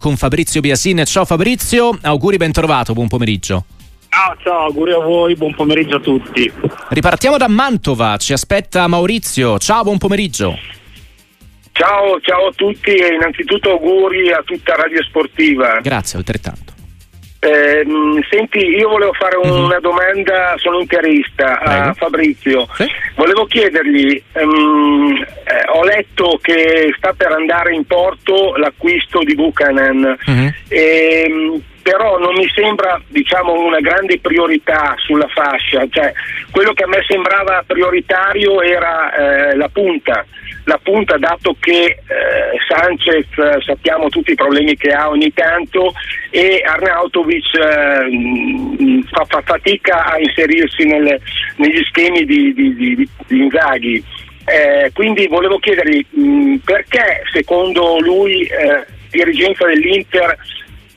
con Fabrizio Biasin. Ciao Fabrizio, auguri ben trovato, buon pomeriggio. Ciao, ciao, auguri a voi, buon pomeriggio a tutti. Ripartiamo da Mantova, ci aspetta Maurizio. Ciao, buon pomeriggio. Ciao, ciao a tutti e innanzitutto auguri a tutta Radio Sportiva. Grazie, altrettanto. Eh, senti, io volevo fare un, una domanda, sono interista a Fabrizio. Sì? Volevo chiedergli, ehm, eh, ho letto che sta per andare in porto l'acquisto di Buchanan, Mhm. ehm, però non mi sembra diciamo, una grande priorità sulla fascia, cioè, quello che a me sembrava prioritario era eh, la punta. La punta dato che eh, Sanchez eh, sappiamo tutti i problemi che ha ogni tanto e Arnautovic eh, fa, fa fatica a inserirsi nelle- negli schemi di, di, di, di- Inzaghi. Eh, quindi volevo chiedergli mh, perché secondo lui eh, dirigenza dell'Inter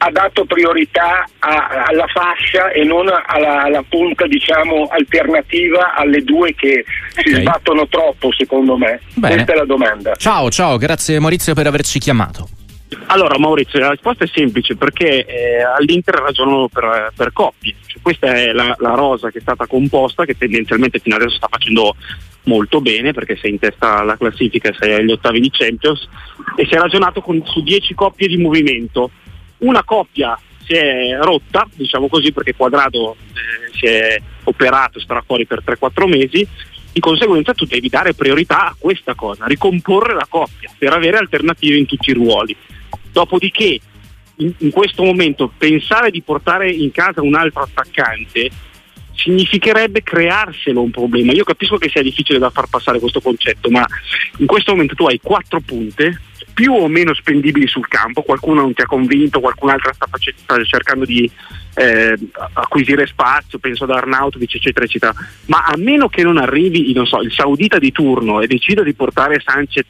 ha dato priorità a- alla fascia e non alla, alla punta diciamo alternativa alle due che si Ok. sbattono troppo secondo me. Bene. Questa è la domanda. Ciao, ciao, grazie Maurizio per averci chiamato. Allora Maurizio, la risposta è semplice perché eh, all'Inter ragionano per, per coppie. Cioè, questa è la, la rosa che è stata composta, che tendenzialmente fino adesso sta facendo molto bene perché sei in testa alla classifica e sei agli ottavi di Champions e si è ragionato con- su 10 coppie di movimento. Una coppia si è rotta, diciamo così, perché Quadrado eh, si è operato, starà fuori per 3-4 mesi. Di conseguenza tu devi dare priorità a questa cosa, ricomporre la coppia per avere alternative in tutti i ruoli. Dopodiché, in, in questo momento, pensare di portare in casa un altro attaccante significherebbe crearselo un problema. Io capisco che sia difficile da far passare questo concetto, ma in questo momento tu hai quattro punte più o meno spendibili sul campo, qualcuno non ti ha convinto, qualcun altro sta, face- sta cercando di eh, acquisire spazio, penso ad Arnautovic eccetera eccetera, ma a meno che non arrivi non so, il saudita di turno e decida di portare Sanchez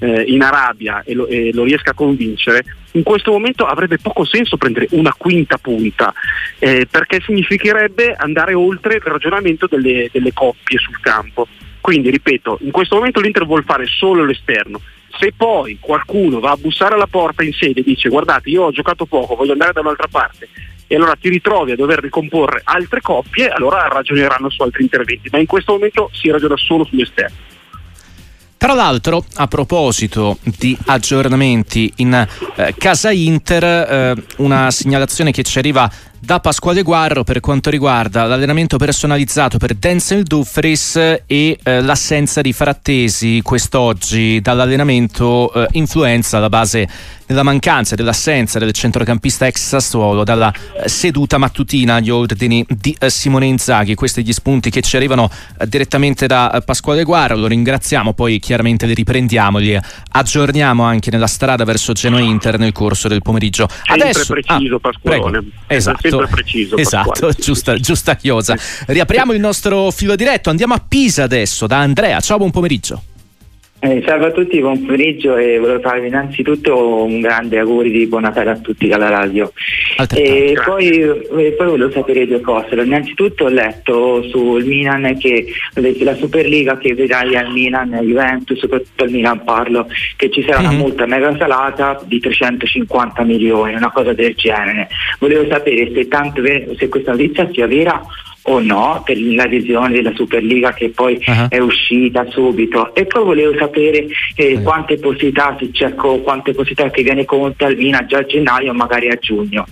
eh, in Arabia e lo, e lo riesca a convincere, in questo momento avrebbe poco senso prendere una quinta punta, eh, perché significherebbe andare oltre il ragionamento delle, delle coppie sul campo. Quindi, ripeto, in questo momento l'Inter vuole fare solo l'esterno. Se poi qualcuno va a bussare alla porta in sede e dice guardate io ho giocato poco, voglio andare da un'altra parte e allora ti ritrovi a dover ricomporre altre coppie, allora ragioneranno su altri interventi, ma in questo momento si ragiona solo sull'esterno. Tra l'altro, a proposito di aggiornamenti in eh, casa Inter, eh, una segnalazione che ci arriva da Pasquale Guarro per quanto riguarda l'allenamento personalizzato per Denzel Dufris e eh, l'assenza di Frattesi quest'oggi dall'allenamento eh, influenza alla base della mancanza e dell'assenza del centrocampista ex Sassuolo dalla eh, seduta mattutina agli ordini di eh, Simone Inzaghi. Questi gli spunti che ci arrivano eh, direttamente da eh, Pasquale Guarro, lo ringraziamo, poi chiaramente li riprendiamo, li aggiorniamo anche nella strada verso Genoa Inter nel corso del pomeriggio. Sempre Adesso, preciso, ah, Pasqualone. prego. Esatto, Sempre preciso, esatto, giusta, giusta chiosa. Riapriamo il nostro filo diretto, andiamo a Pisa adesso da Andrea. Ciao, buon pomeriggio. Eh, salve a tutti, buon pomeriggio e volevo farvi innanzitutto un grande auguri di buon Natale a tutti dalla radio. E poi, eh, poi volevo sapere due cose. Innanzitutto ho letto sul Milan che la Superliga che vedrà al Milan, Juventus, soprattutto al Milan parlo, che ci sarà Mhm. una multa mega salata di 350 milioni, una cosa del genere. Volevo sapere se, tanto se questa notizia sia vera o no per l'adesione della Superliga che poi Ah. è uscita subito e poi volevo sapere eh, Sì. quante possibilità si cerco quante possibilità che viene Conte al Milan già a gennaio o magari a giugno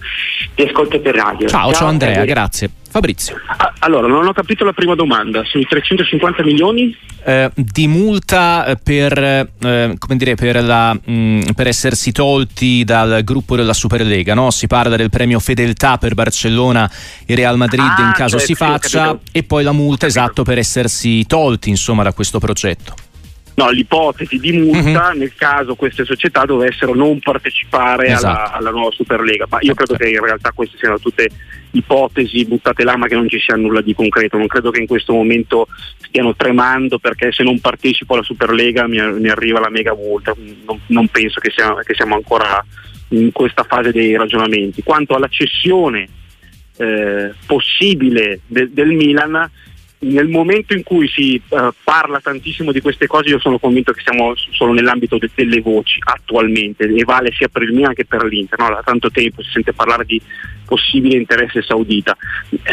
ti ascolto per radio Ciao, ciao Andrea, e- grazie. Fabrizio. Ah, Allora, non ho capito la prima domanda. Sui 350 milioni? eh, di multa eh, per, eh, come dire, per, la, mh, per essersi tolti dal gruppo della Superlega. No? Si parla del premio fedeltà per Barcellona e Real Madrid Ah, in caso cioè, si faccia e poi la multa esatto per essersi tolti insomma da questo progetto. No, l'ipotesi di multa nel caso queste società dovessero non partecipare alla, Mhm. Esatto. alla nuova Superlega. Ma io credo che in realtà queste siano tutte ipotesi buttate là, ma che non ci sia nulla di concreto. Non credo che in questo momento stiano tremando perché se non partecipo alla Superlega mi, mi arriva la mega multa. Non, non penso che, sia- che siamo ancora in questa fase dei ragionamenti. Quanto alla cessione eh, possibile de- del Milan, nel momento in cui si uh, parla tantissimo di queste cose, io sono convinto che siamo solo nell'ambito de- delle voci attualmente e vale sia per il Milan che per l'Inter. No? Da tanto tempo si sente parlare di possibile interesse saudita.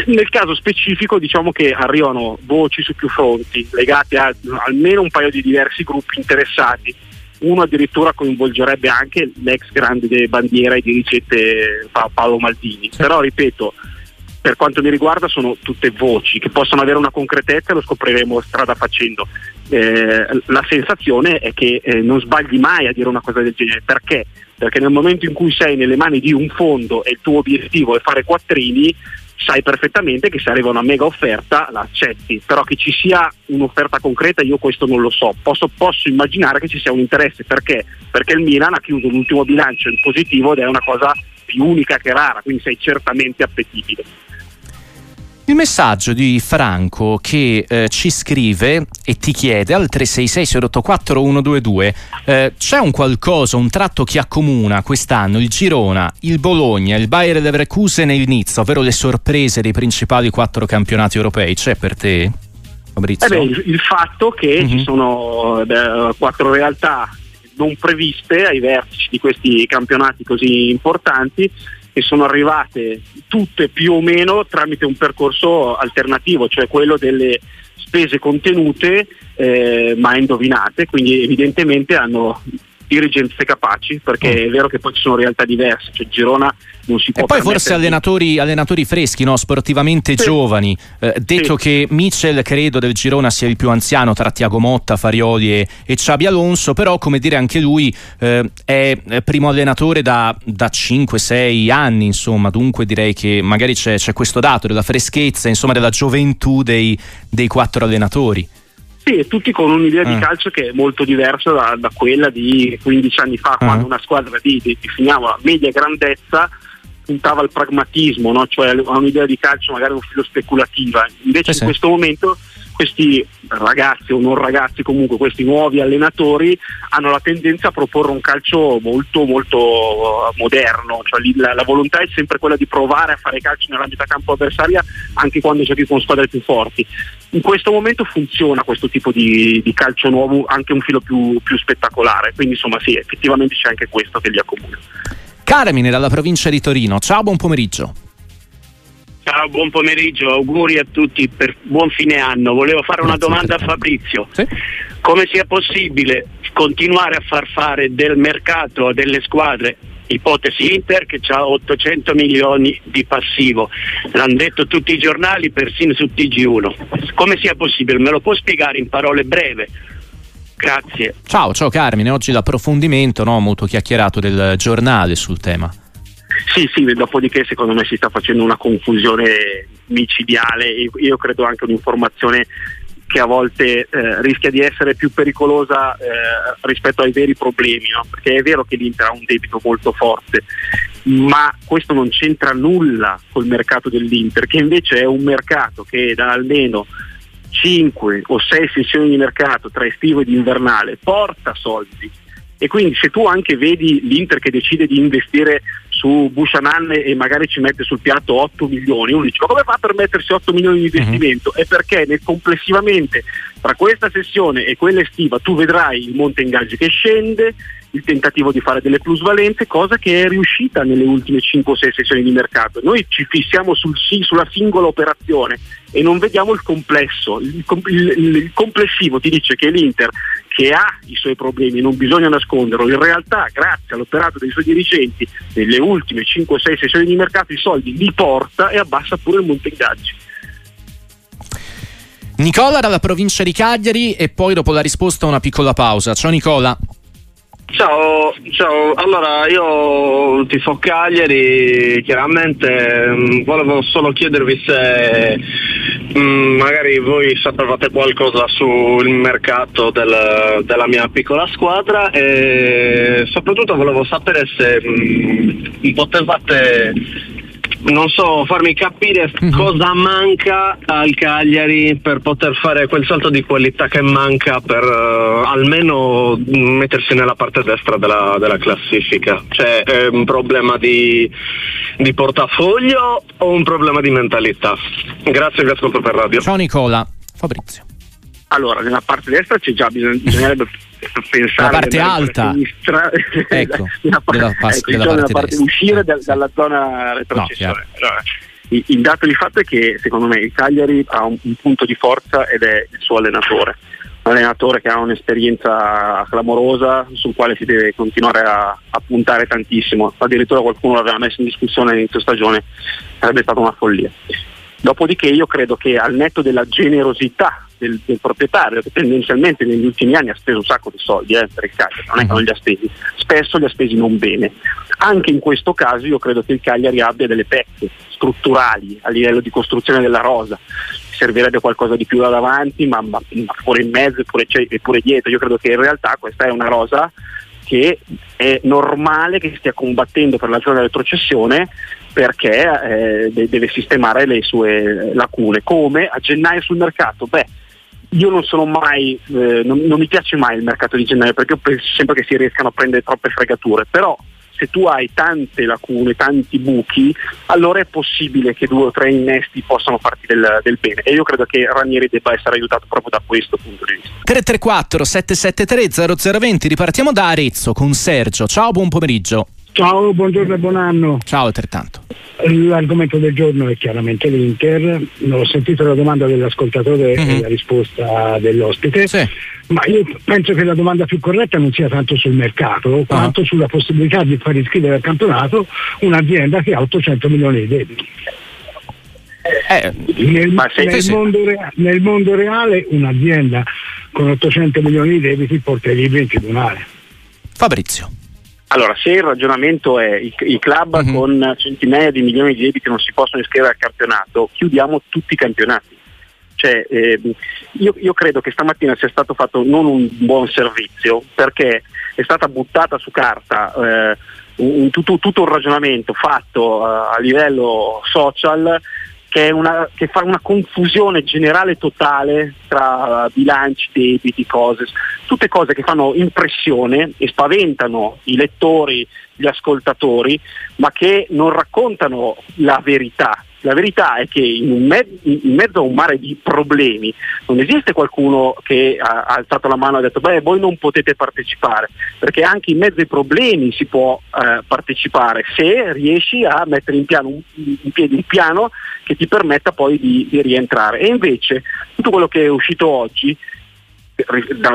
Nel caso specifico diciamo che arrivano voci su più fronti legate a almeno un paio di diversi gruppi interessati. Uno addirittura coinvolgerebbe anche l'ex grande bandiera e dirigente Paolo Maldini. Però ripeto, per quanto mi riguarda sono tutte voci che possono avere una concretezza lo scopriremo strada facendo. Eh, la sensazione è che eh, non sbagli mai a dire una cosa del genere, perché? Perché nel momento in cui sei nelle mani di un fondo e il tuo obiettivo è fare quattrini, sai perfettamente che se arriva una mega offerta la accetti, però che ci sia un'offerta concreta io questo non lo so, posso, posso immaginare che ci sia un interesse, perché? Perché il Milan ha chiuso l'ultimo bilancio in positivo ed è una cosa più unica che rara, quindi sei certamente appetibile. Il messaggio di Franco che eh, ci scrive e ti chiede al 366-684-122 eh, c'è un qualcosa, un tratto che accomuna quest'anno il Girona, il Bologna, il Bayer Leverkusen e il Nizza, ovvero le sorprese dei principali quattro campionati europei? C'è per te? Fabrizio? Eh beh, il, il, fatto che mm-hmm. ci sono beh, quattro realtà non previste ai vertici di questi campionati così importanti che sono arrivate tutte più o meno tramite un percorso alternativo, cioè quello delle spese contenute eh, ma indovinate, quindi evidentemente hanno dirigenze capaci, perché mm. è vero che poi ci sono realtà diverse, cioè Girona non si può... E poi forse allenatori, allenatori, freschi, no? sportivamente sì. giovani, eh, detto sì. che Mitchell credo del Girona sia il più anziano tra Tiago Motta, Farioli e, e Xabi Alonso, però come dire anche lui eh, è primo allenatore da, da 5-6 anni, insomma, dunque direi che magari c'è, c'è, questo dato della freschezza, insomma della gioventù dei, dei quattro allenatori. Sì, e tutti con un'idea di ah. calcio che è molto diversa da, da, quella di 15 anni fa, quando ah. una squadra di, di, definiamo media grandezza puntava al pragmatismo, no? cioè a un'idea di calcio magari un filo speculativa. Invece sì, in questo momento questi ragazzi o non ragazzi comunque questi nuovi allenatori hanno la tendenza a proporre un calcio molto molto uh, moderno. Cioè la, la, volontà è sempre quella di provare a fare calcio nella metà campo avversaria anche quando giochi con squadre più forti. In questo momento funziona questo tipo di, di calcio nuovo anche un filo più, più spettacolare. Quindi insomma sì effettivamente c'è anche questo che li accomuna. Carmine dalla provincia di Torino. Ciao buon pomeriggio Ciao, buon pomeriggio, auguri a tutti per buon fine anno. Volevo fare una domanda a Fabrizio. Sì? Come sia possibile continuare a far fare del mercato a delle squadre ipotesi Inter che ha 800 milioni di passivo, l'hanno detto tutti i giornali, persino su TG1. Come sia possibile? Me lo può spiegare in parole breve? Grazie. Ciao, ciao Carmine, oggi l'approfondimento no, molto chiacchierato del giornale sul tema. Sì, sì, dopodiché secondo me si sta facendo una confusione micidiale io credo anche un'informazione che a volte eh, rischia di essere più pericolosa eh, rispetto ai veri problemi, no? perché è vero che l'Inter ha un debito molto forte, ma questo non c'entra nulla col mercato dell'Inter, che invece è un mercato che da almeno 5 o 6 sessioni di mercato tra estivo ed invernale porta soldi e quindi se tu anche vedi l'Inter che decide di investire su Bushanan e magari ci mette sul piatto 8 milioni, uno dice ma come fa a permettersi 8 milioni di investimento? Uh-huh. È perché nel, complessivamente tra questa sessione e quella estiva tu vedrai il monte ingaggi che scende, il tentativo di fare delle plusvalenze, cosa che è riuscita nelle ultime 5 o 6 sessioni di mercato. Noi ci fissiamo sul, sulla singola operazione e non vediamo il complesso. Il, il, il, complessivo ti dice che l'Inter, che ha i suoi problemi, non bisogna nasconderlo, in realtà grazie all'operato dei suoi dirigenti nelle ultime 5 o 6 sessioni di mercato i soldi li porta e abbassa pure il monte ingaggi. Nicola dalla provincia di Cagliari e poi dopo la risposta una piccola pausa. Ciao Nicola. Ciao, ciao, allora io ti fo Cagliari, chiaramente mh, mm, volevo solo chiedervi se mh, mm, magari voi sapevate qualcosa sul mercato del, della mia piccola squadra e soprattutto volevo sapere se mh, mm, potevate non so, farmi capire mm-hmm. cosa manca al Cagliari per poter fare quel salto di qualità che manca per uh, almeno mettersi nella parte destra della, della classifica. Cioè, è un problema di, di, portafoglio o un problema di mentalità? Grazie, vi ascolto per radio. Ciao Nicola. Fabrizio. Allora, nella parte destra c'è già, bisogna, bisognerebbe pensare... La parte alta. Sinistra, ecco, nella, della, pas- ecco, della diciamo parte, parte destra. uscire da- Sì. dalla zona retrocessione. No, Allora, il, il dato di fatto è che secondo me il Cagliari ha un, un punto di forza ed è il suo allenatore. Un allenatore che ha un'esperienza clamorosa sul quale si deve continuare a, a puntare tantissimo. Addirittura qualcuno l'aveva messo in discussione all'inizio stagione, sarebbe stata una follia. Dopodiché io credo che al netto della generosità del, del proprietario, che tendenzialmente negli ultimi anni ha speso un sacco di soldi eh, per il Cagliari, non è che non li ha spesi, spesso li ha spesi non bene. Anche in questo caso io credo che il Cagliari abbia delle pecche strutturali a livello di costruzione della rosa. Servirebbe qualcosa di più da davanti, ma, ma- ma pure in mezzo e pure, pure dietro. Io credo che in realtà questa è una rosa che è normale che stia combattendo per la zona retrocessione perché eh, de- deve sistemare le sue lacune. Come a gennaio sul mercato? Beh, io non sono mai, eh, non, non mi piace mai il mercato di gennaio perché io penso sempre che si riescano a prendere troppe fregature, però se tu hai tante lacune, tanti buchi, allora è possibile che due o tre innesti possano farti del, del bene e io credo che Ranieri debba essere aiutato proprio da questo punto di vista. 334 773 0020 ripartiamo da Arezzo con Sergio. Ciao, buon pomeriggio. Ciao, buongiorno e buon anno. Ciao altrettanto. L'argomento del giorno è chiaramente l'Inter. Ho sentito la domanda dell'ascoltatore Mhm. e la risposta dell'ospite. Sì. Ma io penso che la domanda più corretta non sia tanto sul mercato, quanto sulla possibilità di far iscrivere al campionato un'azienda che ha 800 milioni di debiti. Eh, Nel, nel sì. mondo rea- nel mondo reale un'azienda con 800 milioni di debiti porta i libri in tribunale. Fabrizio. Allora, se il ragionamento è i, i club Mhm. con centinaia di milioni di debiti non si possono iscrivere al campionato, chiudiamo tutti i campionati. Cioè, ehm, io, io credo che stamattina sia stato fatto non un buon servizio perché è stata buttata su carta eh, un- tutto, tutto un ragionamento fatto eh, a livello social che, una- che fa una confusione generale totale tra bilanci, debiti, cose, tutte cose che fanno impressione e spaventano i lettori, gli ascoltatori, ma che non raccontano la verità. La verità è che in, me- in mezzo a un mare di problemi non esiste qualcuno che ha, alzato la mano e ha detto beh voi non potete partecipare, perché anche in mezzo ai problemi si può eh, partecipare se riesci a mettere in, piano in piedi un piano che ti permetta poi di, di rientrare. E invece tutto quello che è uscito oggi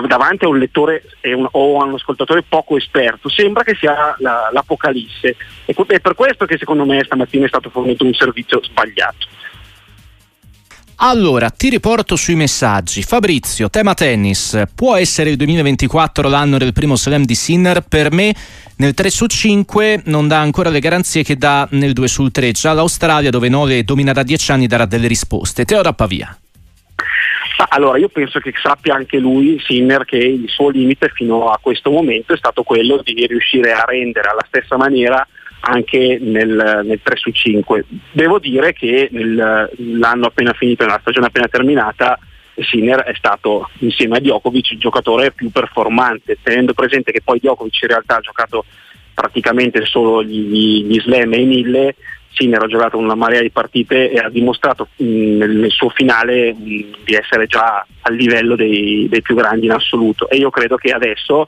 davanti a un lettore o a un ascoltatore poco esperto sembra che sia la- l'apocalisse e è per questo che secondo me stamattina è stato fornito un servizio sbagliato. Allora, ti riporto sui messaggi. Fabrizio, tema tennis. Può essere il 2024 l'anno del primo slam di Sinner? Per me nel 3 su 5 non dà ancora le garanzie che dà nel 2 sul 3. Già l'Australia, dove Nole domina da 10 anni, darà delle risposte. Teo da Pavia. Allora io penso che sappia anche lui, Sinner, che il suo limite fino a questo momento è stato quello di riuscire a rendere alla stessa maniera anche nel, nel 3 su 5. Devo dire che nel- l'anno appena finito, nella stagione appena terminata, Sinner è stato insieme a Djokovic il giocatore più performante, tenendo presente che poi Djokovic in realtà ha giocato praticamente solo gli, gli slam e i mille, Sinner ha giocato una marea di partite e ha dimostrato mh, nel, nel suo finale mh, di essere già al livello dei, dei più grandi in assoluto e io credo che adesso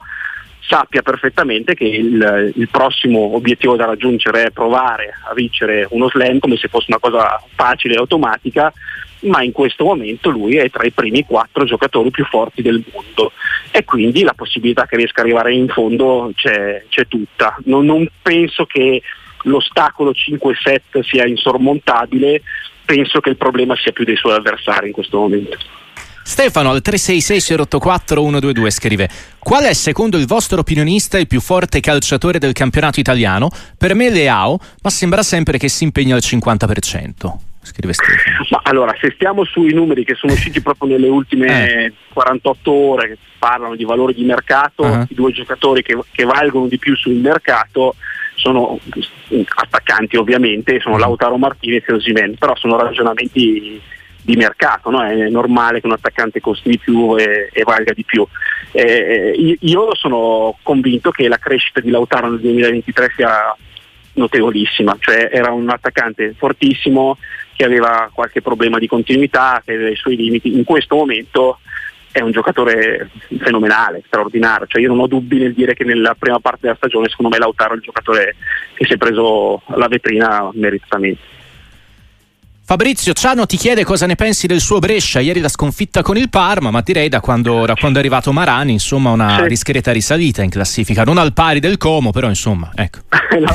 sappia perfettamente che il, il prossimo obiettivo da raggiungere è provare a vincere uno slam come se fosse una cosa facile e automatica, ma in questo momento lui è tra i primi quattro giocatori più forti del mondo e quindi la possibilità che riesca ad arrivare in fondo c'è, c'è tutta. Non, non penso che l'ostacolo 5-7 sia insormontabile, penso che il problema sia più dei suoi avversari in questo momento. Stefano al 366-084-122 scrive Qual è secondo il vostro opinionista il più forte calciatore del campionato italiano? Per me Leao, ma sembra sempre che si impegni al 50%. Scrive Stefano. Ma allora, se stiamo sui numeri che sono usciti proprio nelle ultime 48 ore, che parlano di valori di mercato, Ah. i due giocatori che, che valgono di più sul mercato sono attaccanti ovviamente, sono Lautaro Martinez e Osimen, però sono ragionamenti di mercato, no? è normale che un attaccante costi di più e, e valga di più. Eh, io- io sono convinto che la crescita di Lautaro nel 2023 sia notevolissima, cioè era un attaccante fortissimo che aveva qualche problema di continuità, che aveva i suoi limiti. In questo momento è un giocatore fenomenale, straordinario. Cioè io non ho dubbi nel dire che nella prima parte della stagione secondo me Lautaro è il giocatore che si è preso la vetrina meritatamente. Fabrizio Ciano ti chiede cosa ne pensi del suo Brescia, ieri la sconfitta con il Parma, ma direi da quando, da quando è arrivato Marani, insomma una sì. discreta risalita in classifica, non al pari del Como, però insomma, ecco. no,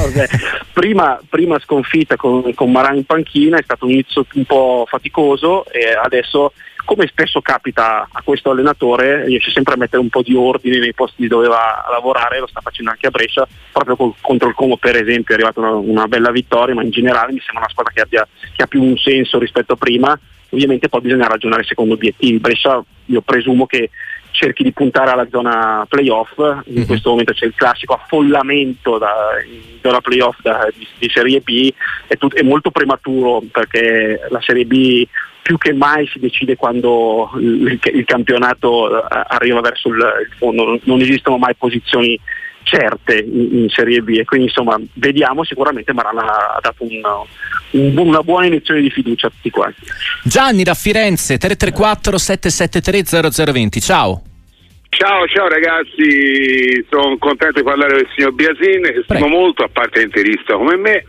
prima, prima, sconfitta con, con Marani in panchina, è stato un inizio un po' faticoso e adesso come spesso capita a questo allenatore, riesce sempre a mettere un po' di ordine nei posti dove va a lavorare, lo sta facendo anche a Brescia, proprio col, contro il Como per esempio è arrivata una, una, bella vittoria, ma in generale mi sembra una squadra che, abbia, che ha più un senso rispetto a prima, ovviamente poi bisogna ragionare secondo obiettivi, Brescia io presumo che cerchi di puntare alla zona playoff, in mm-hmm. questo momento c'è il classico affollamento da, in zona playoff da, di, di, Serie B, è, tut, è molto prematuro perché la Serie B più che mai si decide quando il, il campionato eh, arriva verso il, il, fondo, non esistono mai posizioni certe in, in, Serie B. E quindi insomma vediamo sicuramente Marana ha dato un, un, una buona iniezione di fiducia a tutti quanti. Gianni da Firenze 334 773 0020 ciao Ciao, ciao ragazzi, sono contento di parlare del signor Biasin, che stimo molto, a parte interista come me,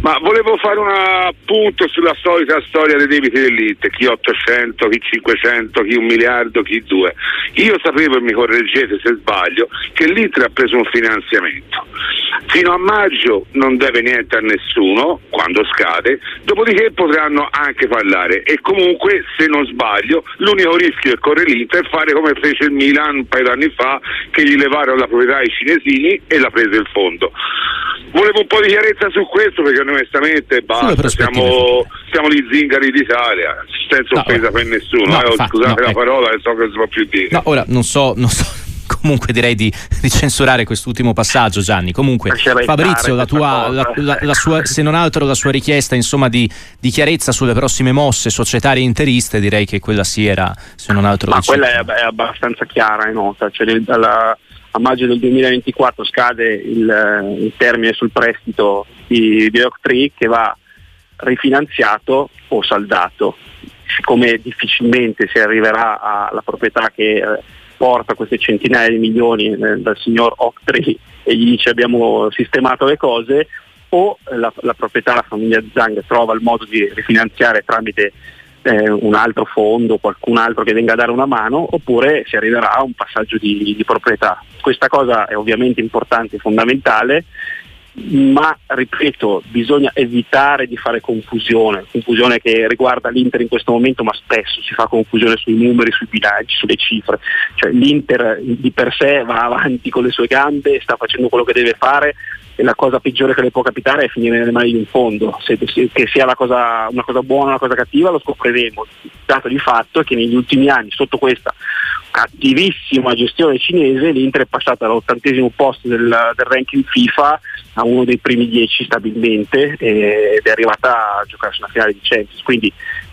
ma volevo fare un appunto sulla solita storia dei debiti dell'Inter, chi 800, chi 500, chi un miliardo, chi due. Io sapevo, e mi correggete se sbaglio, che l'Inter ha preso un finanziamento. Fino a maggio non deve niente a nessuno, quando scade, dopodiché potranno anche parlare e comunque, se non sbaglio, l'unico rischio che corre l'Inter è fare come fece il Milan un paio d'anni fa che gli levarono la proprietà ai cinesini e la prese il fondo. Volevo un po' di chiarezza su questo perché onestamente basta, siamo, siamo gli zingari d'Italia, senza no, offesa per nessuno, no, eh, infatti, scusate no, la ecco. parola so che non si può più dire. No, ora non so, non so comunque direi di, di, censurare quest'ultimo passaggio Gianni. Comunque Fabrizio la tua, la, la, la sua, se non altro la sua richiesta insomma di, di, chiarezza sulle prossime mosse societarie interiste direi che quella sì era se non altro ma quella è, è, abbastanza chiara e nota. Cioè a maggio del 2024 scade il, il termine sul prestito di, di Octree che va rifinanziato o saldato siccome difficilmente si arriverà alla proprietà che eh, porta queste centinaia di milioni eh, dal signor Octree e gli dice abbiamo sistemato le cose o la, la proprietà, la famiglia Zang trova il modo di rifinanziare tramite eh, un altro fondo, qualcun altro che venga a dare una mano, oppure si arriverà a un passaggio di, di proprietà. Questa cosa è ovviamente importante e fondamentale ma ripeto, bisogna evitare di fare confusione, confusione che riguarda l'Inter in questo momento, ma spesso si fa confusione sui numeri, sui bilanci, sulle cifre. Cioè, L'Inter di per sé va avanti con le sue gambe, sta facendo quello che deve fare e la cosa peggiore che le può capitare è finire nelle mani di un fondo. Se, se, che sia cosa, una cosa buona o una cosa cattiva lo scopriremo. Dato di fatto è che negli ultimi anni, sotto questa cattivissima gestione cinese, l'Inter è passata all'ottantesimo posto del, del ranking FIFA a uno dei primi dieci stabilmente ed è arrivata a giocare su una finale di Champions. Quindi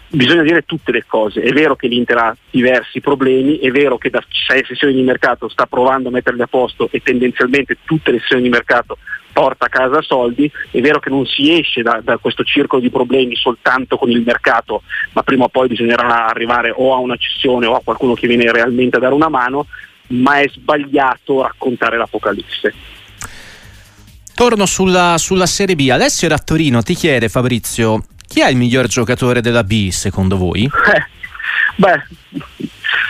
bisogna dire tutte le cose. È vero che l'Inter ha diversi problemi, è vero che da sei sessioni di mercato sta provando a metterli a posto e tendenzialmente tutte le sessioni di mercato porta a casa soldi, è vero che non si esce da, da, questo circolo di problemi soltanto con il mercato, ma prima o poi bisognerà arrivare o a una cessione o a qualcuno che viene realmente a dare una mano, ma è sbagliato raccontare l'Apocalisse. Torno sulla, sulla Serie B. Alessio da Torino ti chiede, Fabrizio, chi è il miglior giocatore della B secondo voi? Eh, beh,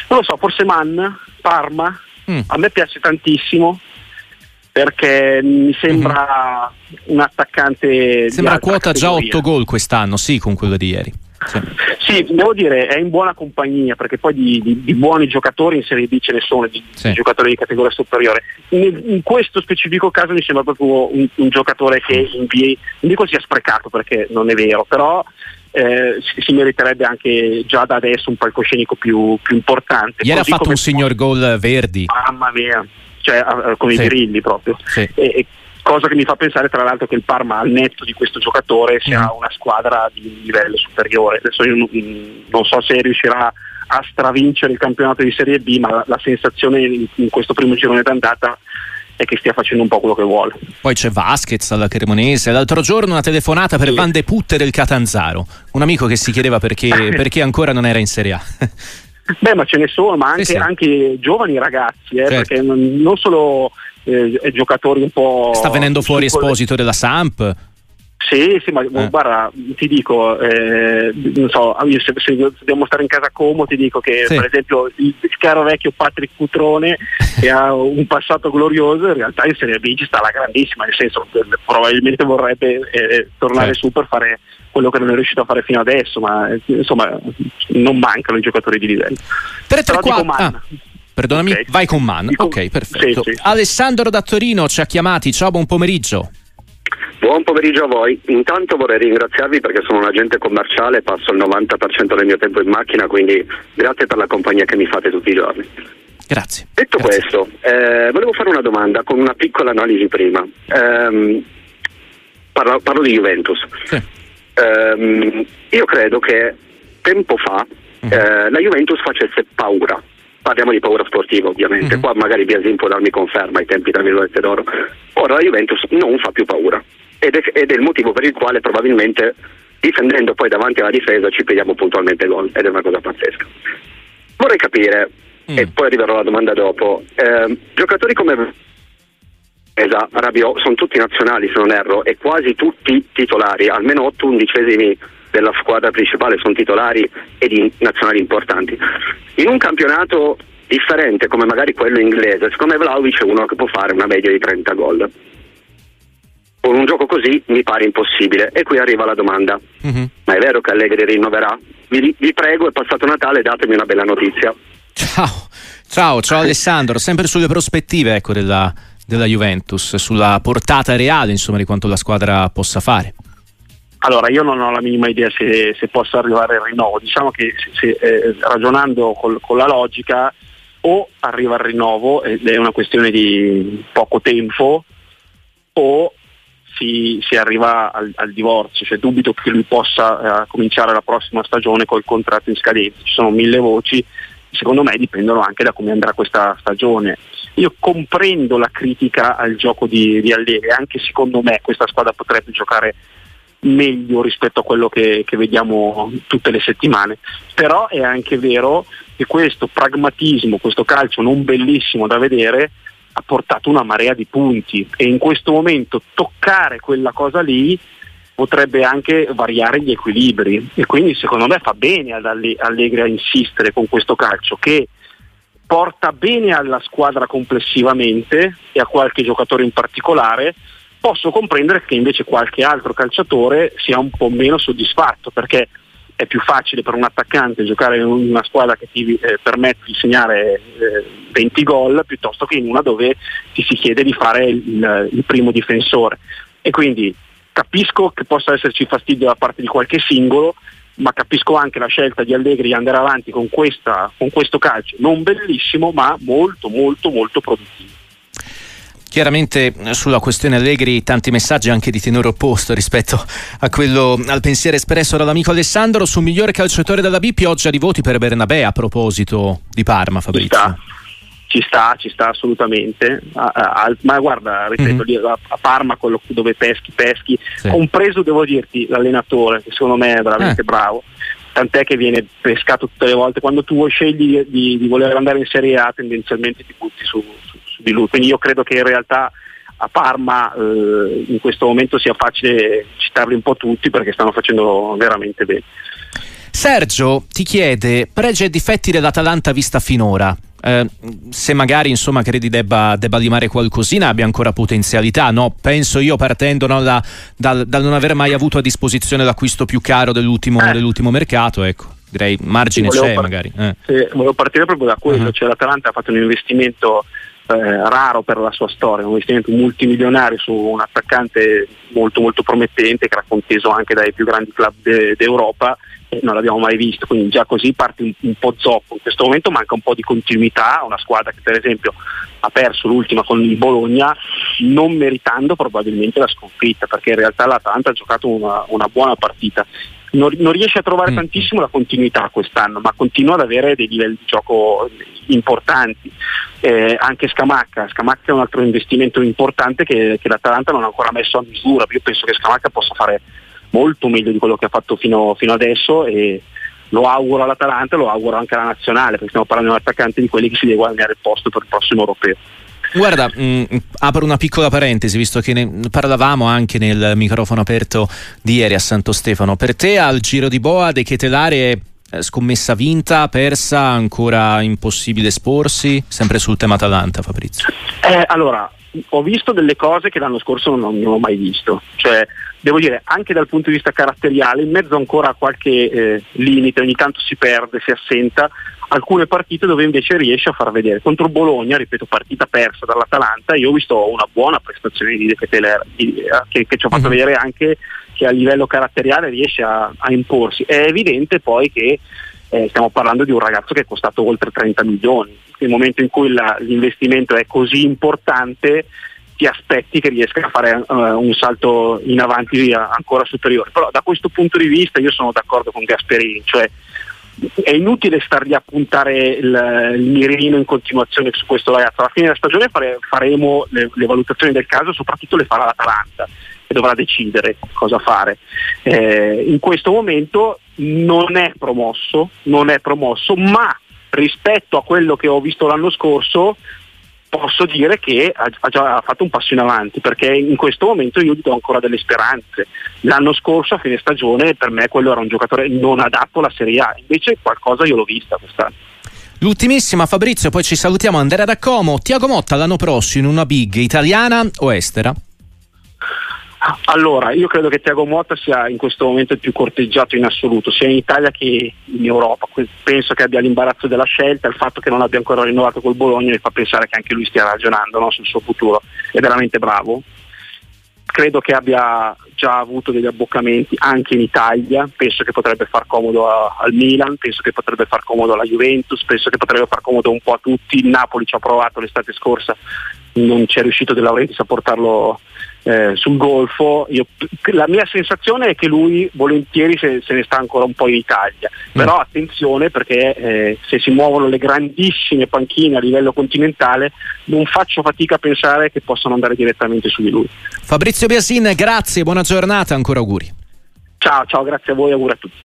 non lo so, forse Mann, Parma. Mm. A me piace tantissimo perché mi sembra mm-hmm. un attaccante. Sembra quota categoria. già 8 gol quest'anno, sì, con quello di ieri. Sì. sì. devo dire, è in buona compagnia perché poi di, di, di buoni giocatori in Serie B ce ne sono, di, sì. di giocatori di categoria superiore. In, in, questo specifico caso mi sembra proprio un, un giocatore che in B, non dico sia sprecato perché non è vero, però eh, si, si, meriterebbe anche già da adesso un palcoscenico più, più importante. Ieri ha fatto un signor gol Verdi. Mamma mia, cioè come sì. i grilli proprio. Sì. E, e, cosa che mi fa pensare tra l'altro che il Parma al netto di questo giocatore sia mm. una squadra di livello superiore. Adesso io non, so se riuscirà a stravincere il campionato di Serie B, ma la, sensazione in, questo primo girone d'andata e che stia facendo un po' quello che vuole. Poi c'è Vasquez alla Cremonese, l'altro giorno una telefonata per sì. Van de Putte del Catanzaro, un amico che si chiedeva perché, perché ancora non era in Serie A. Beh, ma ce ne sono, ma anche, sì, sì. anche giovani ragazzi, eh, certo. perché non, non solo eh, giocatori un po'. Sta venendo fuori Esposito della Samp. Sì, sì, ma eh. guarda, ti dico, eh, non so, se, se, dobbiamo stare in casa como, ti dico che sì. per esempio il, il, caro vecchio Patrick Cutrone, che ha un passato glorioso, in realtà in Serie B ci sta la grandissima, nel senso probabilmente vorrebbe eh, tornare certo. su per fare quello che non è riuscito a fare fino adesso, ma insomma non mancano i giocatori di livello. 3 3 4 ah, Perdonami, okay. vai con Man. Dico, ok, perfetto. Sì, sì. Alessandro da Torino ci ha chiamati. Ciao, buon pomeriggio. Buon pomeriggio a voi. Intanto vorrei ringraziarvi perché sono un agente commerciale, passo il 90% del mio tempo in macchina, quindi grazie per la compagnia che mi fate tutti i giorni. Grazie. Detto grazie. questo, eh, volevo fare una domanda con una piccola analisi prima. Eh, parlo, parlo, di Juventus. Sì. Eh, io credo che tempo fa uh-huh. la Juventus facesse paura parliamo di paura sportiva ovviamente, mm-hmm. qua magari Biasin può darmi conferma ai tempi tra virgolette d'oro, ora la Juventus non fa più paura ed è, ed è il motivo per il quale probabilmente difendendo poi davanti alla difesa ci prendiamo puntualmente gol ed è una cosa pazzesca. Vorrei capire, mm. e poi arriverò alla domanda dopo, eh, giocatori come Esa, Rabiot sono tutti nazionali se non erro e quasi tutti titolari, almeno 8 undicesimi della squadra principale sono titolari e di nazionali importanti. In un campionato differente come magari quello inglese, secondo me Vlaovic è uno che può fare una media di 30 gol. Con un gioco così mi pare impossibile e qui arriva la domanda. Mm-hmm. Ma è vero che Allegri rinnoverà? Vi, vi prego, è passato Natale, datemi una bella notizia. Ciao, ciao, ciao Alessandro, sempre sulle prospettive ecco, della, della Juventus, sulla portata reale insomma, di quanto la squadra possa fare. Allora, io non ho la minima idea se, se possa arrivare il rinnovo. Diciamo che se, se, eh, ragionando col, con la logica, o arriva il rinnovo ed è una questione di poco tempo, o si, si arriva al, al, divorzio. Cioè, dubito che lui possa eh, cominciare la prossima stagione col contratto in scadenza. Ci sono mille voci, secondo me dipendono anche da come andrà questa stagione. Io comprendo la critica al gioco di, di Allegri, anche secondo me questa squadra potrebbe giocare meglio rispetto a quello che, che vediamo tutte le settimane. Però è anche vero che questo pragmatismo, questo calcio non bellissimo da vedere, ha portato una marea di punti e in questo momento toccare quella cosa lì potrebbe anche variare gli equilibri e quindi secondo me fa bene ad Allegri a insistere con questo calcio che porta bene alla squadra complessivamente e a qualche giocatore in particolare posso comprendere che invece qualche altro calciatore sia un po' meno soddisfatto perché è più facile per un attaccante giocare in una squadra che ti eh, permette di segnare eh, 20 gol piuttosto che in una dove ti si chiede di fare il, il primo difensore. E quindi capisco che possa esserci fastidio da parte di qualche singolo, ma capisco anche la scelta di Allegri di andare avanti con, questa, con questo calcio, non bellissimo, ma molto molto molto produttivo. Chiaramente sulla questione Allegri tanti messaggi anche di tenore opposto rispetto a quello al pensiero espresso dall'amico Alessandro sul migliore calciatore della B, pioggia di voti per Bernabé a proposito di Parma Fabrizio. Ci sta, ci sta, ci sta assolutamente, a, a, ma guarda, ripeto, mm-hmm. a, a, Parma quello dove peschi, peschi, sì. compreso devo dirti l'allenatore che secondo me è veramente eh. bravo tant'è che viene pescato tutte le volte. Quando tu scegli di, di voler andare in Serie A, tendenzialmente ti butti su, su, su, di lui. Quindi io credo che in realtà a Parma eh, in questo momento sia facile citarli un po' tutti perché stanno facendo veramente bene. Sergio ti chiede pregi e difetti dell'Atalanta vista finora. Eh, se magari insomma credi debba, debba, limare qualcosina abbia ancora potenzialità no? penso io partendo no, da, dal, dal, non aver mai avuto a disposizione l'acquisto più caro dell'ultimo, eh. dell'ultimo mercato ecco direi margine sì, c'è par- magari eh. sì, volevo partire proprio da quello uh-huh. cioè l'Atalanta ha fatto un investimento eh, raro per la sua storia, un investimento multimilionario su un attaccante molto molto promettente che era conteso anche dai più grandi club de- d'Europa non l'abbiamo mai visto, quindi già così parte un, un po' zoppo. In questo momento manca un po' di continuità, una squadra che per esempio ha perso l'ultima con il Bologna non meritando probabilmente la sconfitta perché in realtà l'Atalanta ha giocato una, una buona partita non, non riesce a trovare mm. tantissimo la continuità quest'anno, ma continua ad avere dei livelli di gioco importanti. Eh, anche Scamacca, Scamacca è un altro investimento importante che, che, l'Atalanta non ha ancora messo a misura. Io penso che Scamacca possa fare molto meglio di quello che ha fatto fino, fino adesso e lo auguro all'Atalanta e lo auguro anche alla nazionale, perché stiamo parlando di un attaccante di quelli che si deve guadagnare il posto per il prossimo europeo. Guarda, mh, mm, apro una piccola parentesi, visto che ne parlavamo anche nel microfono aperto di ieri a Santo Stefano. Per te al Giro di Boa De Chetelare eh, scommessa vinta, persa, ancora impossibile esporsi? Sempre sul tema Atalanta, Fabrizio. Eh, allora, ho visto delle cose che l'anno scorso non, ho mai visto. Cioè, devo dire, anche dal punto di vista caratteriale, in mezzo ancora a qualche eh, limite, ogni tanto si perde, si assenta, alcune partite dove invece riesce a far vedere. Contro Bologna, ripeto, partita persa dall'Atalanta, io ho visto una buona prestazione di De Keteler, eh, che, che, ci ha fatto uh-huh. vedere anche che a livello caratteriale riesce a, a imporsi. È evidente poi che eh, stiamo parlando di un ragazzo che è costato oltre 30 milioni. Nel momento in cui la, l'investimento è così importante, ti aspetti che riesca a fare uh, un salto in avanti ancora superiore. Però da questo punto di vista io sono d'accordo con Gasperini, cioè è inutile stargli a puntare il, il, mirino in continuazione su questo ragazzo. Alla fine della stagione fare, faremo le, le, valutazioni del caso, soprattutto le farà l'Atalanta che dovrà decidere cosa fare. Eh, in questo momento non è promosso, non è promosso, ma rispetto a quello che ho visto l'anno scorso posso dire che ha, già fatto un passo in avanti perché in questo momento io gli do ancora delle speranze. L'anno scorso a fine stagione per me quello era un giocatore non adatto alla Serie A, invece qualcosa io l'ho vista quest'anno. L'ultimissima Fabrizio, poi ci salutiamo Andrea da Como. Tiago Motta l'anno prossimo in una big italiana o estera? Allora, io credo che Tiago Motta sia in questo momento il più corteggiato in assoluto, sia in Italia che in Europa. Penso che abbia l'imbarazzo della scelta, il fatto che non abbia ancora rinnovato col Bologna mi fa pensare che anche lui stia ragionando no, sul suo futuro. È veramente bravo. Credo che abbia già avuto degli abboccamenti anche in Italia, penso che potrebbe far comodo a, al Milan, penso che potrebbe far comodo alla Juventus, penso che potrebbe far comodo un po' a tutti. Il Napoli ci ha provato l'estate scorsa, non ci è riuscito De Laurentiis a portarlo eh, sul golfo. Io, la mia sensazione è che lui volentieri se, se, ne sta ancora un po' in Italia, mm. però attenzione perché eh, se si muovono le grandissime panchine a livello continentale non faccio fatica a pensare che possano andare direttamente su di lui. Fabrizio Biasin, grazie, buona giornata, ancora auguri. Ciao, ciao, grazie a voi, auguri a tutti.